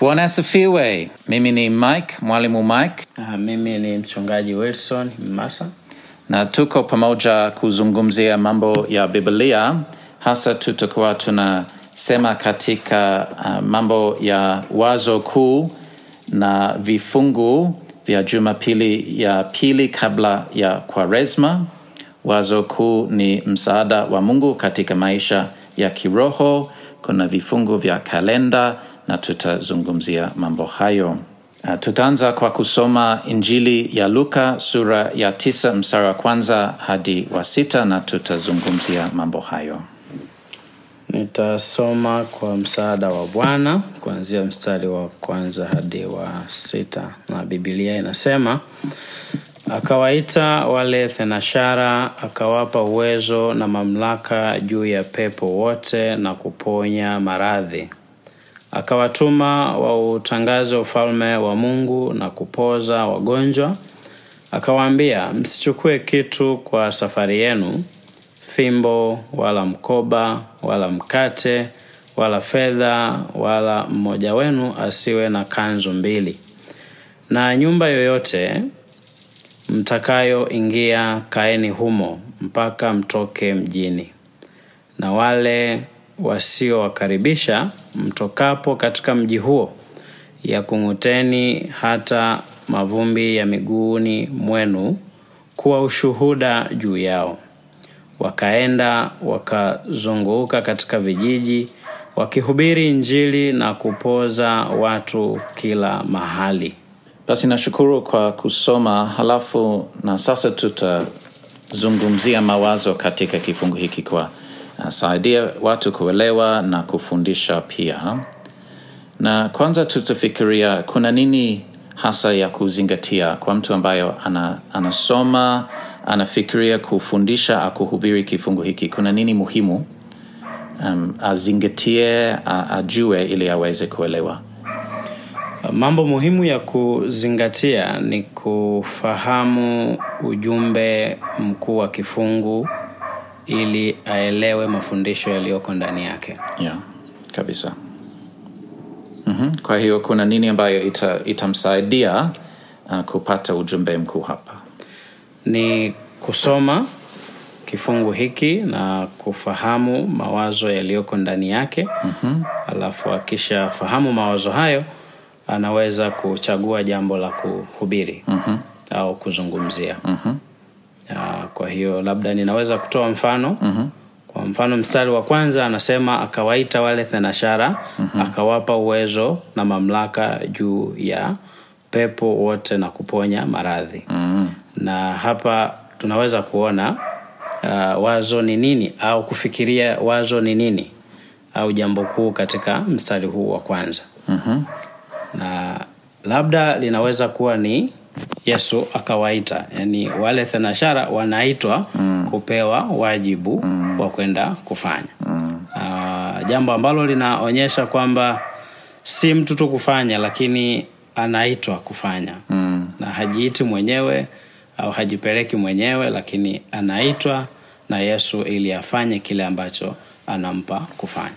Bwana asifiwe. Mimi ni Mike, mwalimu Mike, Uh, mimi ni mchungaji Wilson Masa. na tuko pamoja kuzungumzia mambo ya Biblia. Hasa tutakuwa tunasema katika uh, mambo ya wazo kuu na vifungu vya Jumapili ya pili kabla ya Kwaresma. Wazo kuu ni msaada wa Mungu katika maisha ya kiroho. Kuna vifungu vya kalenda na tutazungumzia mambo hayo. Uh, tutaanza kwa kusoma Injili ya Luka sura ya tisa mstari wa kwanza hadi wa sita na tutazungumzia mambo hayo. Nitasoma kwa msaada wa Bwana kuanzia mstari wa kwanza hadi wa sita, na Biblia inasema akawaita wale thenashara, akawapa uwezo na mamlaka juu ya pepo wote na kuponya maradhi. Akawatuma wautangaze ufalme wa Mungu na kupoza wagonjwa. Akawaambia, msichukue kitu kwa safari yenu, fimbo wala mkoba wala mkate wala fedha, wala mmoja wenu asiwe na kanzu mbili. Na nyumba yoyote mtakayoingia, kaeni humo mpaka mtoke mjini. Na wale wasiowakaribisha mtokapo katika mji huo, yakung'uteni hata mavumbi ya miguuni mwenu kuwa ushuhuda juu yao. Wakaenda wakazunguka katika vijiji wakihubiri Injili na kupoza watu kila mahali. Basi nashukuru kwa kusoma, halafu na sasa tutazungumzia mawazo katika kifungu hiki kwa saidia watu kuelewa na kufundisha pia. Na kwanza tutafikiria kuna nini hasa ya kuzingatia kwa mtu ambayo ana, anasoma anafikiria kufundisha akuhubiri kifungu hiki. Kuna nini muhimu um, azingatie, ajue ili aweze kuelewa. Mambo muhimu ya kuzingatia ni kufahamu ujumbe mkuu wa kifungu ili aelewe mafundisho yaliyoko ndani yake. Yeah, kabisa. mm Kwa hiyo kuna nini ambayo ita, itamsaidia uh, kupata ujumbe mkuu hapa? Ni kusoma kifungu hiki na kufahamu mawazo yaliyoko ndani yake. mm-hmm. Alafu akishafahamu mawazo hayo, anaweza kuchagua jambo la kuhubiri mm-hmm. au kuzungumzia. mm Kwa hiyo labda ninaweza kutoa mfano mm-hmm. kwa mfano mstari wa kwanza anasema akawaita wale thenashara mm-hmm. akawapa uwezo na mamlaka juu ya pepo wote na kuponya maradhi mm na hapa tunaweza kuona uh, wazo ni nini au kufikiria wazo ni nini au jambo kuu katika mstari huu wa kwanza Mhm. na labda linaweza kuwa ni yesu akawaita yani wale thenashara wanaitwa mm. kupewa wajibu mm. wa kwenda kufanya mm. uh, jambo ambalo linaonyesha kwamba si mtu tu kufanya lakini anaitwa kufanya mm. na hajiiti mwenyewe au hajipeleki mwenyewe lakini anaitwa na yesu ili afanye kile ambacho anampa kufanya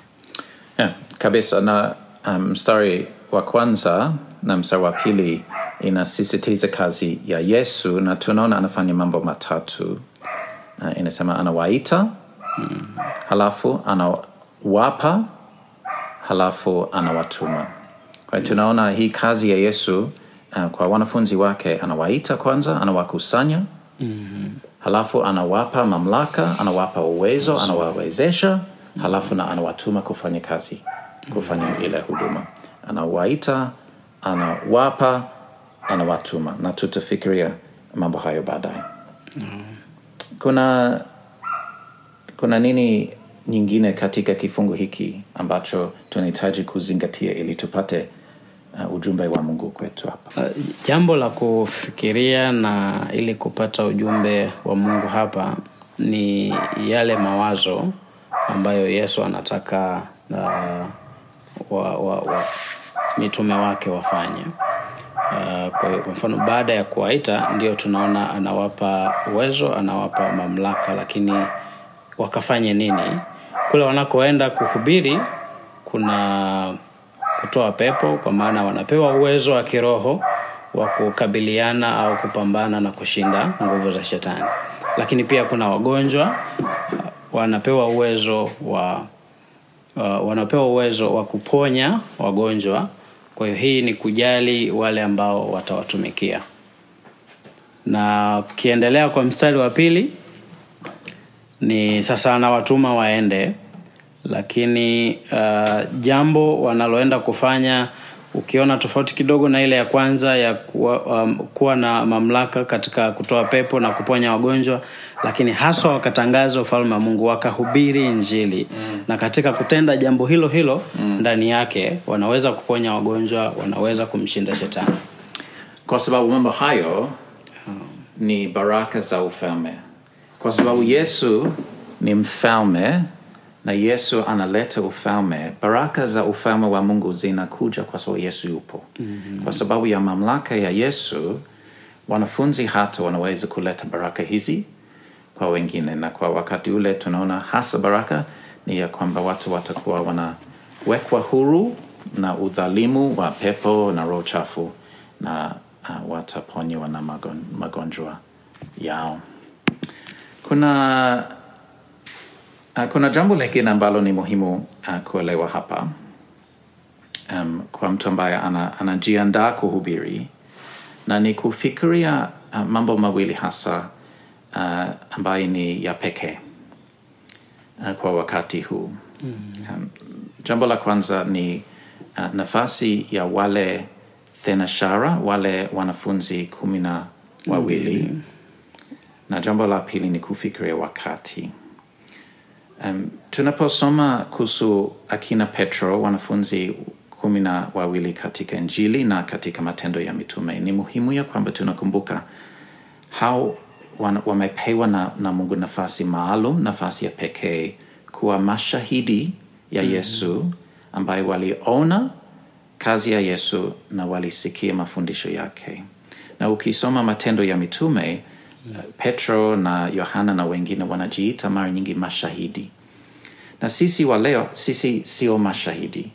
Yeah, kabisa na um, mstari wa kwanza na mstari wa pili inasisitiza kazi ya yesu na tunaona anafanya mambo matatu uh, inasema anawaita mm. halafu anawapa halafu anawatuma kwa hiyo tunaona hii kazi ya yesu uh, kwa wanafunzi wake anawaita kwanza anawakusanya mm-hmm. halafu anawapa mamlaka anawapa uwezo anawawezesha halafu na anawatuma kufanya kazi kufanya ile huduma anawaita anawapa anawatuma na tutafikiria mambo hayo baadaye. Kuna kuna nini nyingine katika kifungu hiki ambacho tunahitaji kuzingatia ili tupate uh, ujumbe wa mungu kwetu hapa? Uh, jambo la kufikiria na ili kupata ujumbe wa mungu hapa ni yale mawazo ambayo yesu anataka uh, wa, wa, wa, mitume wake wafanye uh, kwa kwa mfano baada ya kuwaita ndio tunaona anawapa uwezo anawapa mamlaka lakini wakafanye nini? Kule wanakoenda kuhubiri kuna kutoa pepo kwa maana wanapewa uwezo wa kiroho wa kukabiliana au kupambana na kushinda nguvu za shetani. Lakini pia kuna wagonjwa wanapewa uwezo wa uh, wanapewa uwezo wa kuponya wagonjwa kwa hiyo hii ni kujali wale ambao watawatumikia. Na ukiendelea kwa mstari wa pili ni sasa anawatuma waende lakini uh, jambo wanaloenda kufanya ukiona tofauti kidogo na ile ya kwanza ya kuwa, um, kuwa na mamlaka katika kutoa pepo na kuponya wagonjwa lakini haswa wakatangaza ufalme wa mungu wakahubiri injili mm. na katika kutenda jambo hilo hilo mm. ndani yake wanaweza kuponya wagonjwa wanaweza kumshinda shetani kwa sababu mambo hayo ni baraka za ufalme kwa sababu yesu ni mfalme na yesu analeta ufalme. Baraka za ufalme wa mungu zinakuja kwa sababu yesu yupo. Mm-hmm. kwa sababu ya mamlaka ya yesu wanafunzi hata wanaweza kuleta baraka hizi kwa wengine. Na kwa wakati ule tunaona hasa baraka ni ya kwamba watu watakuwa wanawekwa huru na udhalimu wa pepo na roho chafu na uh, wataponywa na magon, magonjwa yao. Kuna uh, kuna jambo lingine ambalo ni muhimu uh, kuelewa hapa um, kwa mtu ambaye ana, anajiandaa kuhubiri na ni kufikiria uh, mambo mawili hasa uh, ambayo ni ya pekee uh, kwa wakati huu mm-hmm. um, jambo la kwanza ni uh, nafasi ya wale thenashara wale wanafunzi kumi na wawili mm-hmm. na jambo la pili ni kufikiria wakati um, tunaposoma kuhusu akina petro wanafunzi kumi na wawili katika injili na katika matendo ya mitume ni muhimu ya kwamba tunakumbuka hao wamepewa na, na mungu nafasi maalum nafasi ya pekee kuwa mashahidi ya yesu ambaye waliona kazi ya yesu na walisikia mafundisho yake na ukisoma matendo ya mitume. Petro na yohana na wengine wanajiita mara nyingi mashahidi. Na sisi wa leo sisi sio mashahidi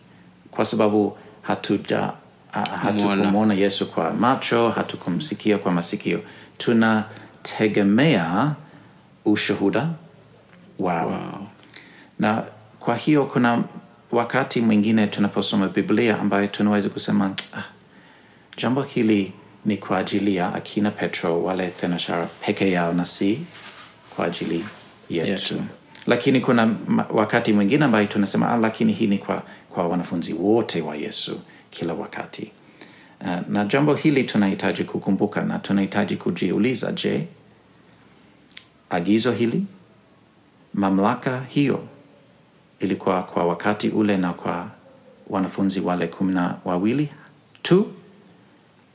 kwa sababu hatuja hatukumwona yesu kwa macho hatukumsikia kwa masikio. Tunategemea ushuhuda wao. Wow. na kwa hiyo kuna wakati mwingine tunaposoma biblia ambayo tunaweza kusema ah, jambo hili ni kwa ajili ya akina petro wale thenashara peke yao na si kwa ajili yetu, yetu. lakini kuna wakati mwingine ambayo tunasema ah, lakini hii ni kwa, kwa wanafunzi wote wa yesu kila wakati. Uh, na jambo hili tunahitaji kukumbuka na tunahitaji kujiuliza je agizo hili mamlaka hiyo ilikuwa kwa wakati ule na kwa wanafunzi wale kumi na wawili tu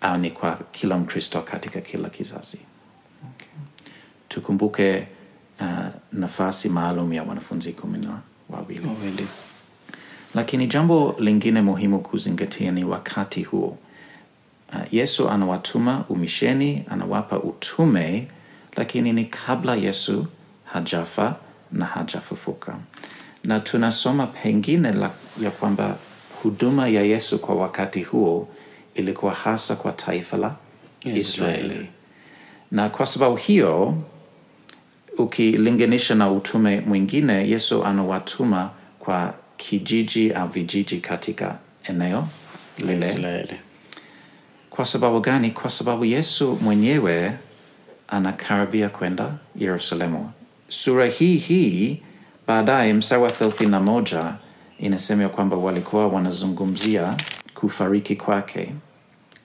au ni kwa kila mkristo katika kila kizazi okay. tukumbuke uh, nafasi maalum ya wanafunzi kumi na wawili Wawili. lakini jambo lingine muhimu kuzingatia ni wakati huo uh, yesu anawatuma umisheni anawapa utume lakini ni kabla yesu hajafa na hajafufuka na tunasoma pengine la, ya kwamba huduma ya yesu kwa wakati huo ilikuwa hasa kwa taifa la Israeli. na kwa sababu hiyo ukilinganisha na utume mwingine yesu anawatuma kwa kijiji au vijiji katika eneo lile Israeli. kwa sababu gani kwa sababu yesu mwenyewe anakaribia kwenda yerusalemu sura hii hii baadaye mstari wa thelathini na moja inasema kwamba walikuwa wanazungumzia kufariki kwake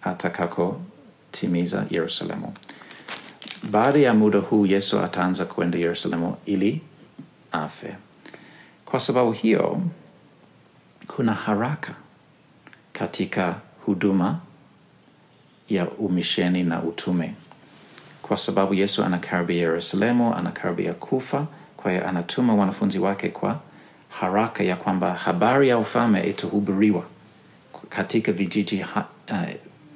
atakakotimiza yerusalemu. Baada ya muda huu yesu ataanza kwenda yerusalemu ili afe. Kwa sababu hiyo kuna haraka katika huduma ya umisheni na utume. Kwa sababu yesu anakaribia yerusalemu anakaribia kufa kwa hiyo anatuma wanafunzi wake kwa haraka ya kwamba habari ya ufalme itahubiriwa katika vijiji ha, uh,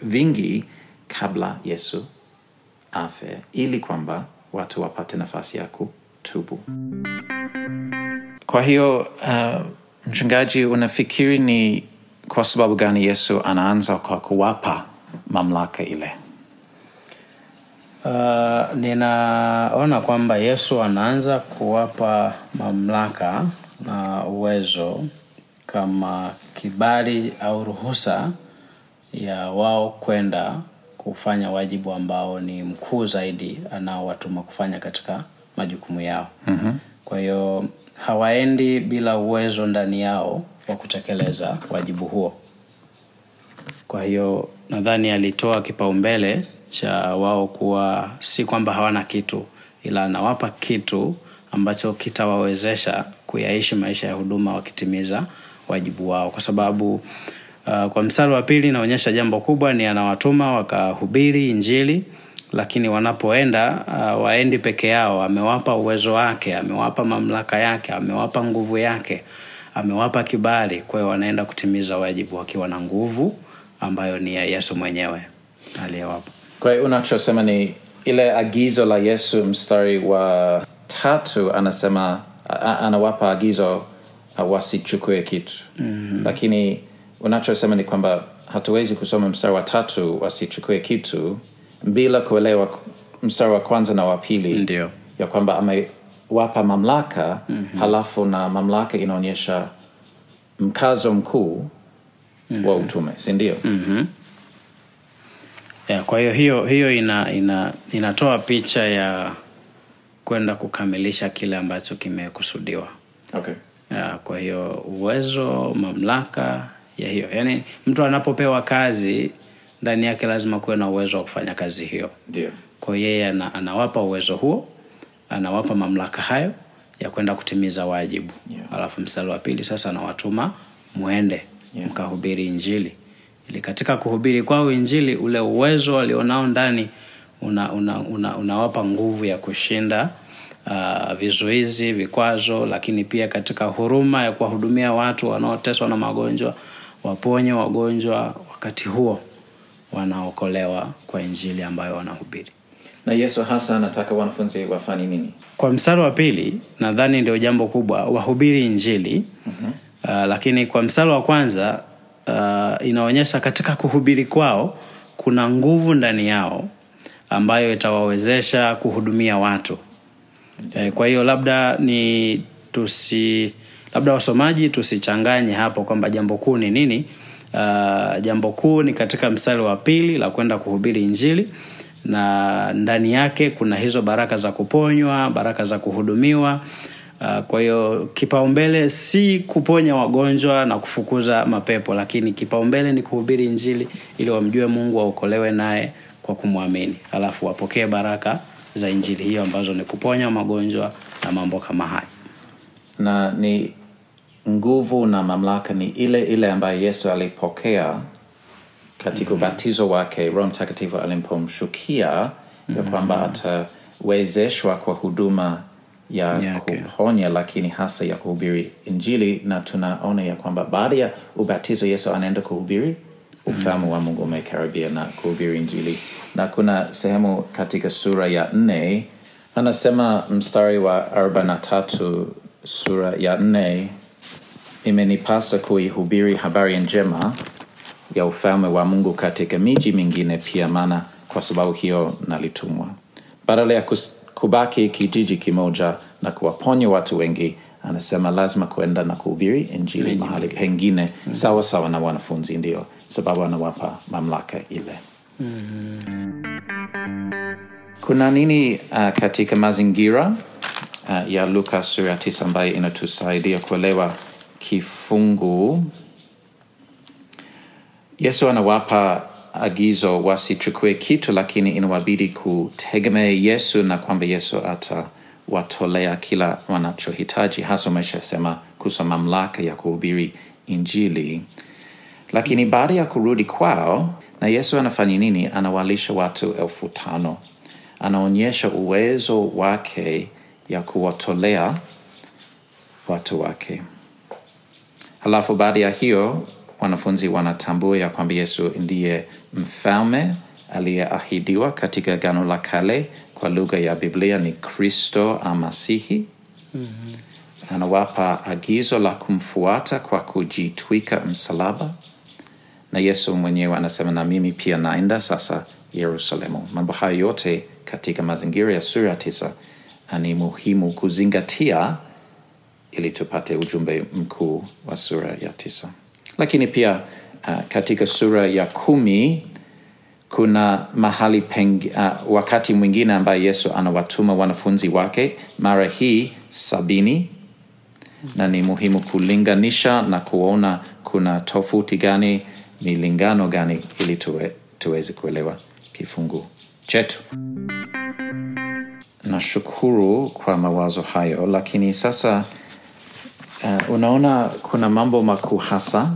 vingi kabla yesu afe ili kwamba watu wapate nafasi ya kutubu. Kwa hiyo uh, mchungaji unafikiri ni kwa sababu gani yesu anaanza kwa kuwapa mamlaka ile? Uh, ninaona kwamba Yesu anaanza kuwapa mamlaka na uwezo kama kibali au ruhusa ya wao kwenda kufanya wajibu ambao ni mkuu zaidi anaowatuma kufanya katika majukumu yao. mm-hmm. Kwa hiyo hawaendi bila uwezo ndani yao wa kutekeleza wajibu huo. Kwa hiyo nadhani alitoa kipaumbele cha wao kuwa si kwamba hawana kitu, ila anawapa kitu ambacho kitawawezesha kuyaishi maisha ya huduma wakitimiza wajibu wao, kwa sababu uh, kwa mstari wa pili inaonyesha jambo kubwa ni anawatuma wakahubiri Injili, lakini wanapoenda uh, waendi peke yao. Amewapa uwezo wake, amewapa mamlaka yake, amewapa nguvu yake, amewapa kibali. Kwa wanaenda kutimiza wajibu wakiwa na nguvu ambayo ni ya Yesu mwenyewe aliyewapa. kwa unachosema ni ile agizo la yesu mstari wa tatu anasema anawapa agizo wasichukue kitu mm-hmm. lakini unachosema ni kwamba hatuwezi kusoma mstari wa tatu wasichukue kitu bila kuelewa mstari wa kwanza na wa pili Ndio. ya kwamba amewapa mamlaka mm-hmm. halafu na mamlaka inaonyesha mkazo mkuu mm-hmm. wa utume sindio mm-hmm. Yeah, kwa hiyo hiyo hiyo ina, ina, inatoa picha ya kwenda kukamilisha kile ambacho kimekusudiwa. okay. Yeah, kwa hiyo uwezo, mamlaka ya hiyo, yaani mtu anapopewa kazi ndani yake lazima kuwe na uwezo wa kufanya kazi hiyo. ndio Kwa hiyo yeye ana, anawapa uwezo huo, anawapa mamlaka hayo ya kwenda kutimiza wajibu. Yeah. Alafu mstari wa pili sasa anawatuma mwende Yeah. mkahubiri Injili, ili katika kuhubiri kwao Injili ule uwezo walionao ndani una, una, una, unawapa nguvu ya kushinda uh, vizuizi, vikwazo, lakini pia katika huruma ya kuwahudumia watu wanaoteswa na magonjwa, waponye wagonjwa, wakati huo wanaokolewa kwa Injili ambayo wanahubiri. na yesu hasa anataka wanafunzi wafanye nini Kwa mstari wa pili nadhani ndio jambo kubwa, wahubiri Injili. mm-hmm. Uh, lakini kwa mstari wa kwanza uh, inaonyesha katika kuhubiri kwao kuna nguvu ndani yao ambayo itawawezesha kuhudumia watu. Eh, kwa hiyo labda ni tusi labda wasomaji tusichanganye hapo kwamba jambo kuu ni nini. Uh, jambo kuu ni katika mstari wa pili la kwenda kuhubiri Injili na ndani yake kuna hizo baraka za kuponywa, baraka za kuhudumiwa. Uh, kwa hiyo kipaumbele si kuponya wagonjwa na kufukuza mapepo, lakini kipaumbele ni kuhubiri Injili ili wamjue Mungu, waokolewe naye kwa kumwamini, alafu wapokee baraka za Injili hiyo ambazo ni kuponya magonjwa na mambo kama haya. na ni nguvu na mamlaka ni ile ile ambayo yesu alipokea katika ubatizo wake roho mtakatifu alimpomshukia ya kwamba atawezeshwa kwa huduma ya Yake. kuponya lakini hasa ya kuhubiri injili na tunaona ya kwamba baada ya ubatizo yesu anaenda kuhubiri ufalme wa mungu umekaribia na kuhubiri injili. Na kuna sehemu katika sura ya nne anasema mstari wa arobaini na tatu sura ya nne imenipasa kuihubiri habari njema ya ufalme wa mungu katika miji mingine pia maana kwa sababu hiyo nalitumwa. Badala ya kubaki kijiji kimoja na kuwaponya watu wengi anasema lazima kuenda na kuhubiri injili mahali pengine sawa sawa na wanafunzi ndio sababu anawapa mamlaka ile. Kuna nini uh, katika mazingira uh, ya luka sura tisa ambayo inatusaidia kuelewa kifungu? Yesu anawapa agizo wasichukue kitu lakini inawabidi kutegemea yesu na kwamba yesu atawatolea kila wanachohitaji hasa umeshasema kuhusu mamlaka ya kuhubiri injili. Lakini baada ya kurudi kwao na yesu anafanya nini? Anawalisha watu elfu tano. Anaonyesha uwezo wake ya kuwatolea watu wake. Halafu baada ya hiyo wanafunzi wanatambua ya kwamba yesu ndiye mfalme aliyeahidiwa katika gano la kale kwa lugha ya biblia ni kristo amasihi. Mm-hmm. anawapa agizo la kumfuata kwa kujitwika msalaba. Na yesu mwenyewe anasema na mimi pia naenda sasa yerusalemu. Mambo hayo yote katika mazingira ya sura ya tisa ni muhimu kuzingatia ili tupate ujumbe mkuu wa sura ya tisa. Lakini pia uh, katika sura ya kumi kuna mahali pengi, uh, wakati mwingine ambaye yesu anawatuma wanafunzi wake mara hii sabini na ni muhimu kulinganisha na kuona kuna tofauti gani milingano gani ili tuwe, tuweze kuelewa kifungu chetu. Nashukuru kwa mawazo hayo lakini sasa uh, unaona kuna mambo makuu hasa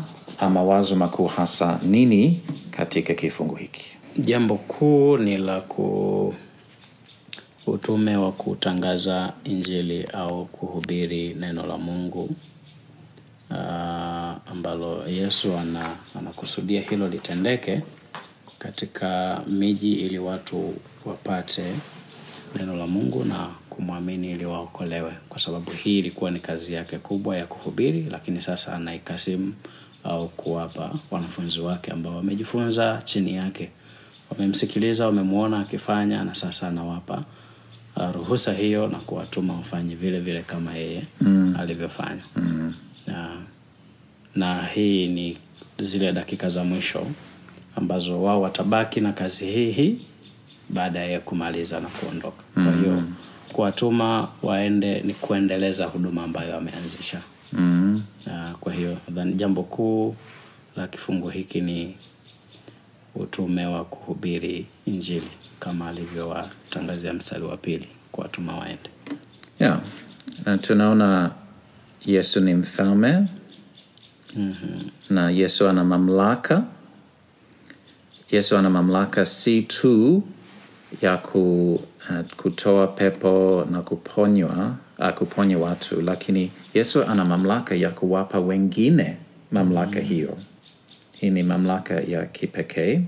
mawazo makuu hasa nini katika kifungu hiki jambo kuu ni la ku utume wa kutangaza injili au kuhubiri neno la mungu uh, ambalo yesu ana, anakusudia hilo litendeke katika miji ili watu wapate neno la mungu na kumwamini ili waokolewe. Kwa sababu hii ilikuwa ni kazi yake kubwa ya kuhubiri lakini sasa anaikasimu au kuwapa wanafunzi wake ambao wamejifunza chini yake wamemsikiliza wamemwona akifanya na sasa anawapa uh, ruhusa hiyo na kuwatuma wafanye vile vile kama yeye mm. alivyofanya mm. uh, na hii ni zile dakika za mwisho ambazo wao watabaki na kazi hii hii baada ya kumaliza na kuondoka mm. kwa hiyo kuwatuma waende ni kuendeleza huduma ambayo ameanzisha mm. uh, kwa hiyo jambo kuu la kifungu hiki ni utume wa kuhubiri injili kama alivyowatangazia mstari wa pili kuwatuma waende yeah. na tunaona yesu ni mfalme mm-hmm. na yesu ana mamlaka yesu ana mamlaka si tu ya ku, uh, kutoa pepo na kuponywa uh, kuponya watu lakini yesu ana mamlaka ya kuwapa wengine mamlaka mm. hiyo hii ni mamlaka ya kipekee.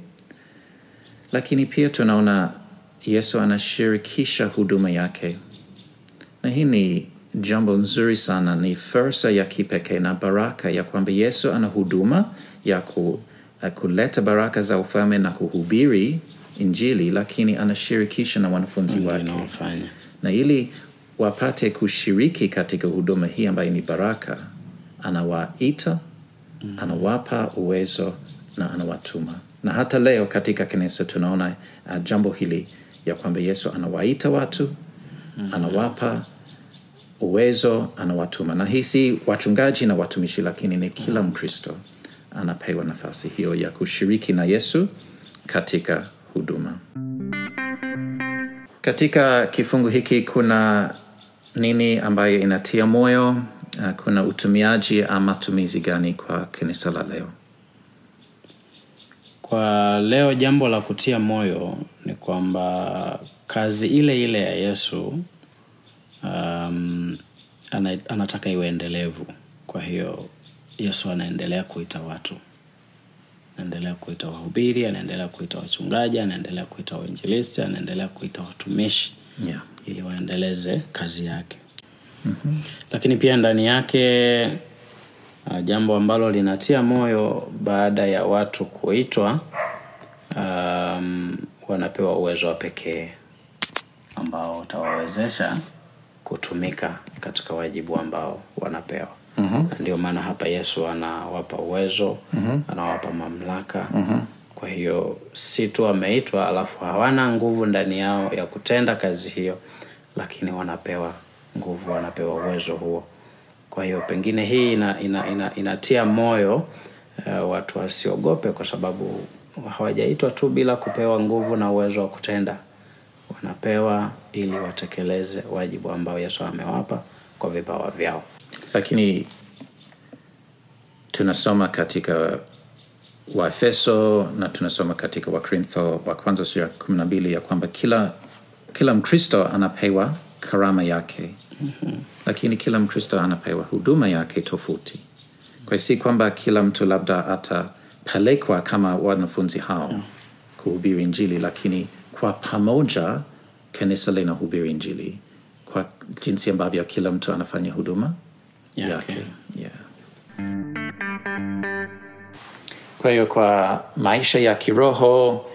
Lakini pia tunaona yesu anashirikisha huduma yake. Na hii ni jambo nzuri sana ni fursa ya kipekee na baraka ya kwamba yesu ana huduma ya ku, uh, kuleta baraka za ufalme na kuhubiri injili lakini anashirikisha na wanafunzi wake. inaofanya na ili wapate kushiriki katika huduma hii ambayo ni baraka anawaita mm. Anawapa uwezo na anawatuma. Na hata leo katika kanisa tunaona uh, jambo hili ya kwamba yesu anawaita watu mm. anawapa uwezo anawatuma. Na hii si wachungaji na watumishi lakini ni kila mkristo anapewa nafasi hiyo ya kushiriki na yesu katika huduma. Katika kifungu hiki kuna nini ambayo inatia moyo uh, kuna utumiaji ama matumizi gani kwa kanisa la leo? Kwa leo jambo la kutia moyo ni kwamba kazi ile ile ya yesu um, anataka iwe endelevu. Kwa hiyo yesu anaendelea kuita watu. Anaendelea kuita wahubiri anaendelea kuita wachungaji anaendelea kuita wainjilisti anaendelea kuita watumishi yeah. ili waendeleze kazi yake mm-hmm. lakini pia ndani yake uh, jambo ambalo linatia moyo baada ya watu kuitwa um, wanapewa uwezo wa pekee ambao utawawezesha kutumika katika wajibu ambao wanapewa mm-hmm. ndio maana hapa yesu anawapa uwezo mm-hmm. anawapa mamlaka mm-hmm. kwa hiyo si tu wameitwa alafu hawana nguvu ndani yao ya kutenda kazi hiyo lakini wanapewa nguvu anapewa uwezo huo. Kwa hiyo pengine hii ina, ina, ina, inatia moyo uh, watu wasiogope kwa sababu hawajaitwa tu bila kupewa nguvu na uwezo wa kutenda. Wanapewa ili watekeleze wajibu ambao yesu amewapa kwa vipawa vyao. Lakini tunasoma katika waefeso na tunasoma katika wakorintho wa kwanza sura ya kumi na mbili ya kwamba kila kila mkristo anapewa karama yake mm-hmm. lakini kila mkristo anapewa huduma yake tofauti kwa si kwamba kila mtu labda atapelekwa kama wanafunzi hao mm. kuhubiri injili lakini kwa pamoja kanisa linahubiri injili kwa jinsi ambavyo kila mtu anafanya huduma Yake. okay. yeah. kwa hiyo kwa maisha ya kiroho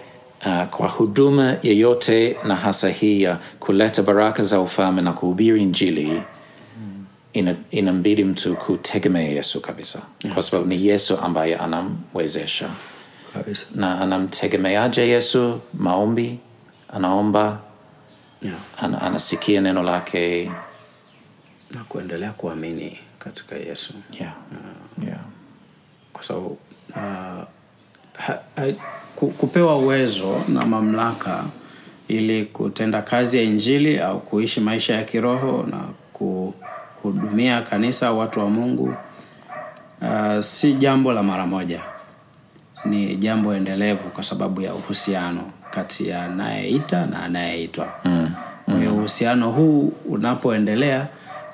uh, kwa huduma yeyote na hasa hii ya kuleta baraka za ufalme na kuhubiri injili ina, inambidi mtu kutegemea yesu kabisa. Kwa sababu ni yesu ambaye anamwezesha. Na anamtegemeaje yesu? Maombi anaomba yeah. ana, anasikia neno lake. Na kuendelea kuamini katika yesu. Yeah. Yeah. kwa sababu uh, ha, ha, ku, kupewa uwezo na mamlaka ili kutenda kazi ya injili au kuishi maisha ya kiroho na kuhudumia kanisa watu wa mungu uh, si jambo la mara moja ni jambo endelevu kwa sababu ya uhusiano kati ya anayeita na anayeitwa mm. kwa hiyo uhusiano huu unapoendelea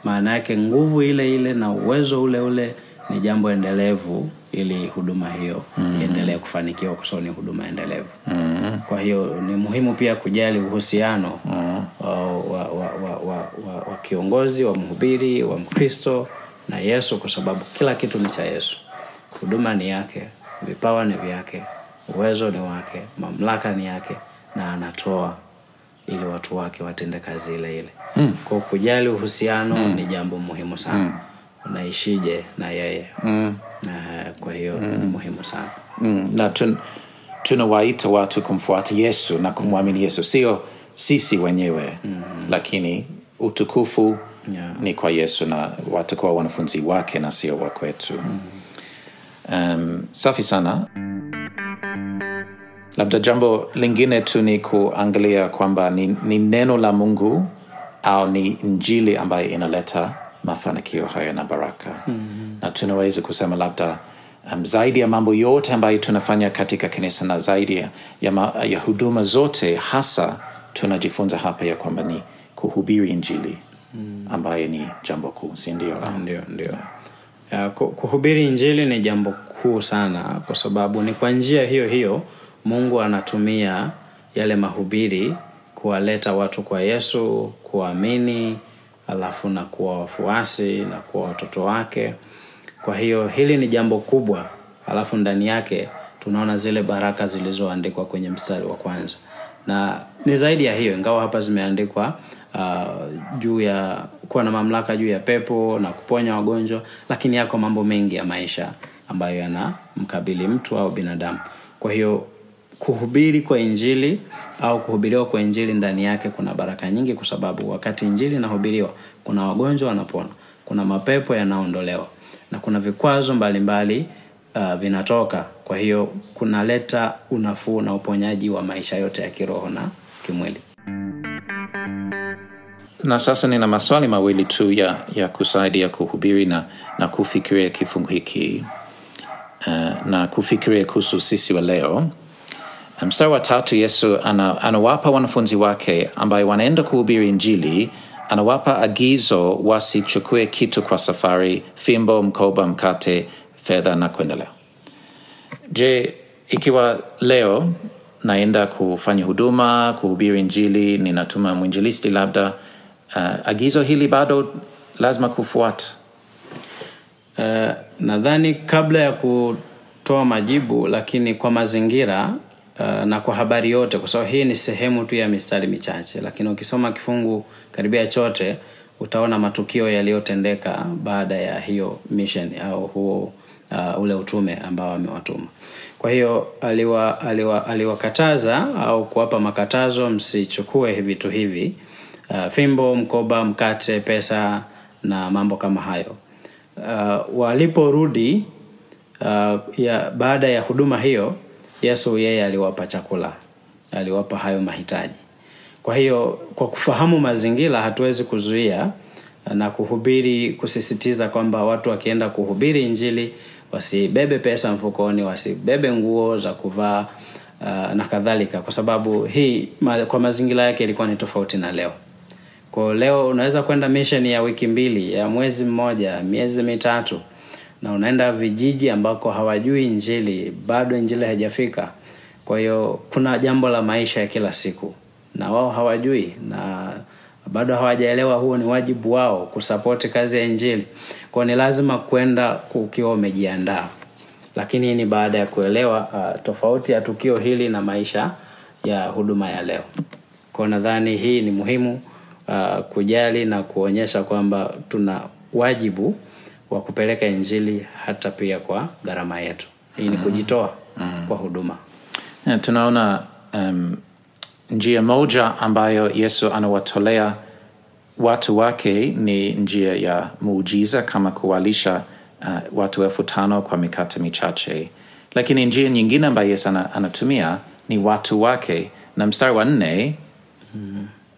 maana yake nguvu ile ile na uwezo ule ule ni jambo endelevu ili huduma hiyo mm. iendelee kufanikiwa kwa sababu ni huduma endelevu mm. kwa hiyo ni muhimu pia kujali uhusiano mm. wa, wa, wa, wa, wa, wa, wa kiongozi wa mhubiri wa mkristo na yesu kwa sababu kila kitu ni cha yesu huduma ni yake vipawa ni vyake uwezo ni wake mamlaka ni yake na anatoa ili watu wake watende kazi ile ile mm. kwa kujali uhusiano mm. ni jambo muhimu sana mm. unaishije na yeye mm. na kwa hiyo mm. ni muhimu sana mm. na tun, tunawaita watu kumfuata yesu na kumwamini yesu sio sisi wenyewe mm. lakini utukufu Yeah. ni kwa yesu na watakuwa wanafunzi wake na sio wa kwetu mm. um, safi sana labda jambo lingine tu ni kuangalia kwamba ni, ni neno la mungu au ni injili ambayo inaleta mafanikio hayo na baraka mm-hmm. na tunaweza kusema labda um, zaidi ya mambo yote ambayo tunafanya katika kanisa na zaidi ya, ya, ma, ya huduma zote hasa tunajifunza hapa ya kwamba ni kuhubiri injili ambayo ni jambo kuu sindio ndio? Ndio kuhubiri injili ni jambo kuu sana kwa sababu ni kwa njia hiyo hiyo mungu anatumia yale mahubiri kuwaleta watu kwa yesu kuamini alafu na kuwa wafuasi na kuwa watoto wake kwa hiyo hili ni jambo kubwa. Alafu ndani yake tunaona zile baraka zilizoandikwa kwenye mstari wa kwanza. Na ni zaidi ya hiyo ingawa hapa zimeandikwa uh, juu ya kuwa na mamlaka juu ya pepo na kuponya wagonjwa lakini yako mambo mengi ya maisha ambayo yanamkabili mtu au binadamu. Kwa hiyo kuhubiri kwa injili au kuhubiriwa kwa injili ndani yake kuna baraka nyingi kwa sababu wakati injili inahubiriwa kuna wagonjwa wanapona kuna mapepo yanaondolewa na kuna vikwazo mbalimbali uh, vinatoka. Kwa hiyo kunaleta unafuu na uponyaji wa maisha yote ya kiroho na kimwili. Na sasa nina maswali mawili tu ya, ya kusaidia kuhubiri na, na kufikiria kifungu hiki. Uh, na kufikiria kuhusu sisi wa leo. Mstari wa tatu yesu ana, anawapa wanafunzi wake ambaye wanaenda kuhubiri injili anawapa agizo wasichukue kitu kwa safari fimbo mkoba mkate fedha na kuendelea. Je ikiwa leo naenda kufanya huduma kuhubiri injili ninatuma mwinjilisti labda uh, agizo hili bado lazima kufuata? Uh, nadhani kabla ya kutoa majibu lakini kwa mazingira uh, na kwa habari yote kwa sababu hii ni sehemu tu ya mistari michache lakini ukisoma kifungu karibia chote utaona matukio yaliyotendeka baada ya hiyo mission au huo uh, ule utume ambao amewatuma. Kwa hiyo aliwa, aliwa, aliwakataza au kuwapa makatazo msichukue vitu hivi uh, fimbo mkoba mkate pesa na mambo kama hayo. Uh, waliporudi uh, ya, baada ya huduma hiyo yesu yeye aliwapa chakula aliwapa hayo mahitaji kwa hiyo kwa kufahamu mazingira hatuwezi kuzuia na kuhubiri kusisitiza kwamba watu wakienda kuhubiri injili wasibebe pesa mfukoni wasibebe nguo za kuvaa uh, na kadhalika. Kwa sababu hii ma, kwa mazingira yake ilikuwa ni tofauti na leo. Kwa leo unaweza kwenda misheni ya wiki mbili ya mwezi mmoja miezi mitatu na unaenda vijiji ambako hawajui injili bado injili haijafika. Kwa hiyo kuna jambo la maisha ya kila siku na wao hawajui na bado hawajaelewa huo ni wajibu wao kusapoti kazi ya injili. Kwao ni lazima kwenda ukiwa umejiandaa. Lakini hii ni baada ya kuelewa uh, tofauti ya tukio hili na maisha ya huduma ya leo. Kwao nadhani hii ni muhimu uh, kujali na kuonyesha kwamba tuna wajibu wa kupeleka injili hata pia kwa gharama yetu. Hii ni kujitoa kwa huduma. Yeah, tunaona um, njia moja ambayo yesu anawatolea watu wake ni njia ya muujiza kama kuwalisha uh, watu elfu tano kwa mikate michache. Lakini njia nyingine ambayo yesu anatumia ni watu wake. Na mstari wa nne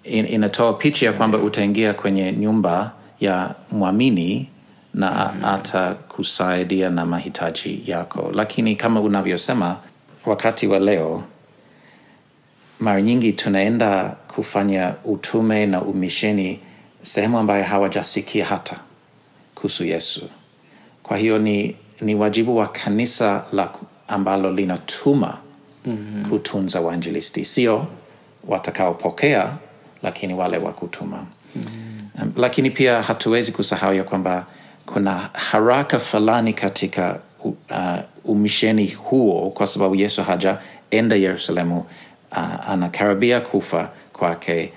in, inatoa picha ya kwamba utaingia kwenye nyumba ya mwamini na atakusaidia na mahitaji yako. Lakini kama unavyosema wakati wa leo mara nyingi tunaenda kufanya utume na umisheni sehemu ambayo hawajasikia hata kuhusu yesu kwa hiyo ni, ni wajibu wa kanisa la ambalo linatuma mm-hmm. kutunza wainjilisti sio watakaopokea lakini wale wa kutuma mm-hmm. um, lakini pia hatuwezi kusahau ya kwamba kuna haraka fulani katika uh, umisheni huo kwa sababu yesu hajaenda yerusalemu anakaribia kufa kwake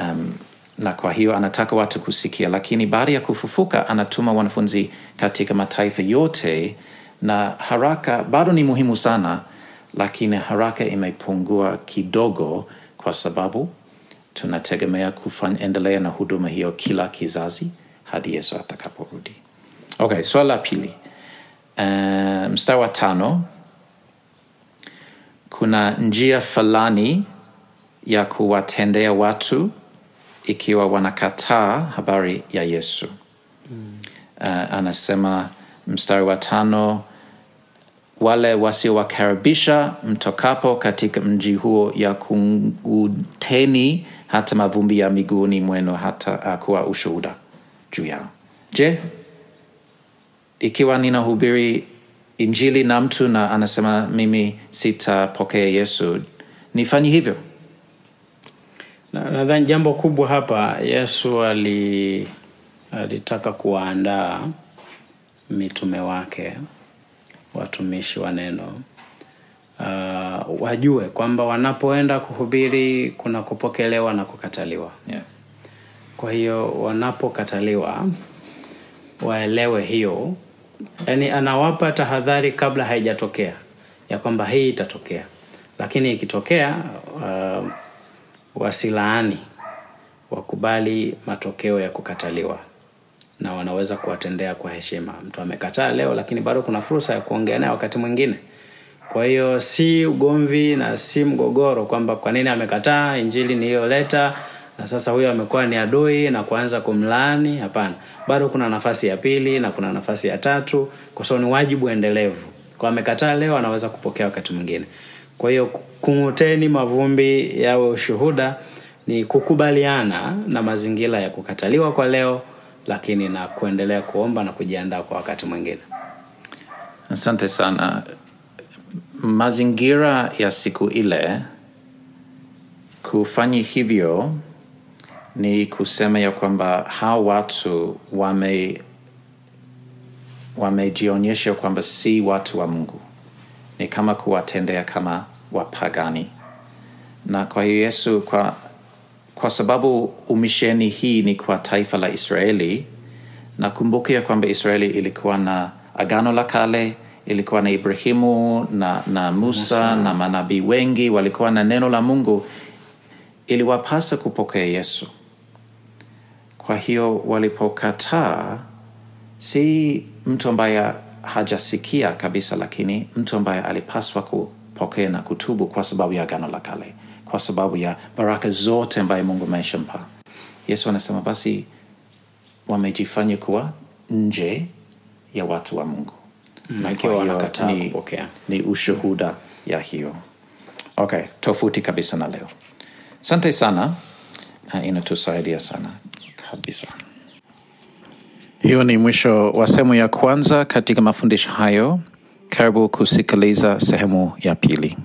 um, na kwa hiyo anataka watu kusikia. Lakini baada ya kufufuka anatuma wanafunzi katika mataifa yote na haraka bado ni muhimu sana lakini haraka imepungua kidogo kwa sababu tunategemea kuendelea na huduma hiyo kila kizazi hadi yesu atakaporudi. Okay swala la pili. Uh, mstari wa tano kuna njia fulani ya kuwatendea watu ikiwa wanakataa habari ya yesu mm. uh, anasema mstari wa tano wale wasiowakaribisha mtokapo katika mji huo ya kunguteni hata mavumbi ya miguuni mwenu hata uh, kuwa ushuhuda juu yao je ikiwa ninahubiri injili na mtu na anasema mimi sitapokea yesu. Nifanye hivyo. Na- jambo kubwa hapa yesu ali alitaka kuwaandaa mitume wake watumishi wa neno. Uh, wajue kwamba wanapoenda kuhubiri kuna kupokelewa na kukataliwa. Yeah. kwa hiyo wanapokataliwa waelewe hiyo yaani anawapa tahadhari kabla haijatokea ya kwamba hii itatokea. Lakini ikitokea uh, wasilaani wakubali matokeo ya kukataliwa. Na wanaweza kuwatendea kwa heshima. Mtu amekataa leo lakini bado kuna fursa ya kuongea naye wakati mwingine. Kwa hiyo si ugomvi na si mgogoro kwamba kwa nini amekataa injili niliyoleta na sasa huyo amekuwa ni adui na kuanza kumlaani hapana. Bado kuna nafasi ya pili na kuna nafasi ya tatu kwa sababu ni wajibu endelevu. Kwa amekataa leo anaweza kupokea wakati mwingine. Kwa hiyo kung'uteni mavumbi yawe ushuhuda ni kukubaliana na mazingira ya kukataliwa kwa leo lakini na kuendelea kuomba na kujiandaa kwa wakati mwingine. Asante sana. Mazingira ya siku ile kufanya hivyo ni kusema ya kwamba hawa watu wame wamejionyesha kwamba si watu wa mungu. Ni kama kuwatendea kama wapagani. Na kwa hiyo yesu kwa, kwa sababu umisheni hii ni kwa taifa la israeli na kumbuka ya kwamba israeli ilikuwa na agano la kale ilikuwa na ibrahimu na, na musa. na manabii wengi walikuwa na neno la mungu. Iliwapasa kupokea yesu kwa hiyo walipokataa si mtu ambaye hajasikia kabisa lakini mtu ambaye alipaswa kupokea na kutubu kwa sababu ya agano la kale kwa sababu ya baraka zote ambaye mungu ameshampa. Yesu anasema basi wamejifanya kuwa nje ya watu wa mungu. Na ikiwa Kwa hiyo ni- ni ushuhuda ya hiyo. Okay tofauti kabisa na leo. Asante sana. Uh, inatusaidia sana kabisa. Hiyo ni mwisho wa sehemu ya kwanza katika mafundisho hayo. Karibu kusikiliza sehemu ya pili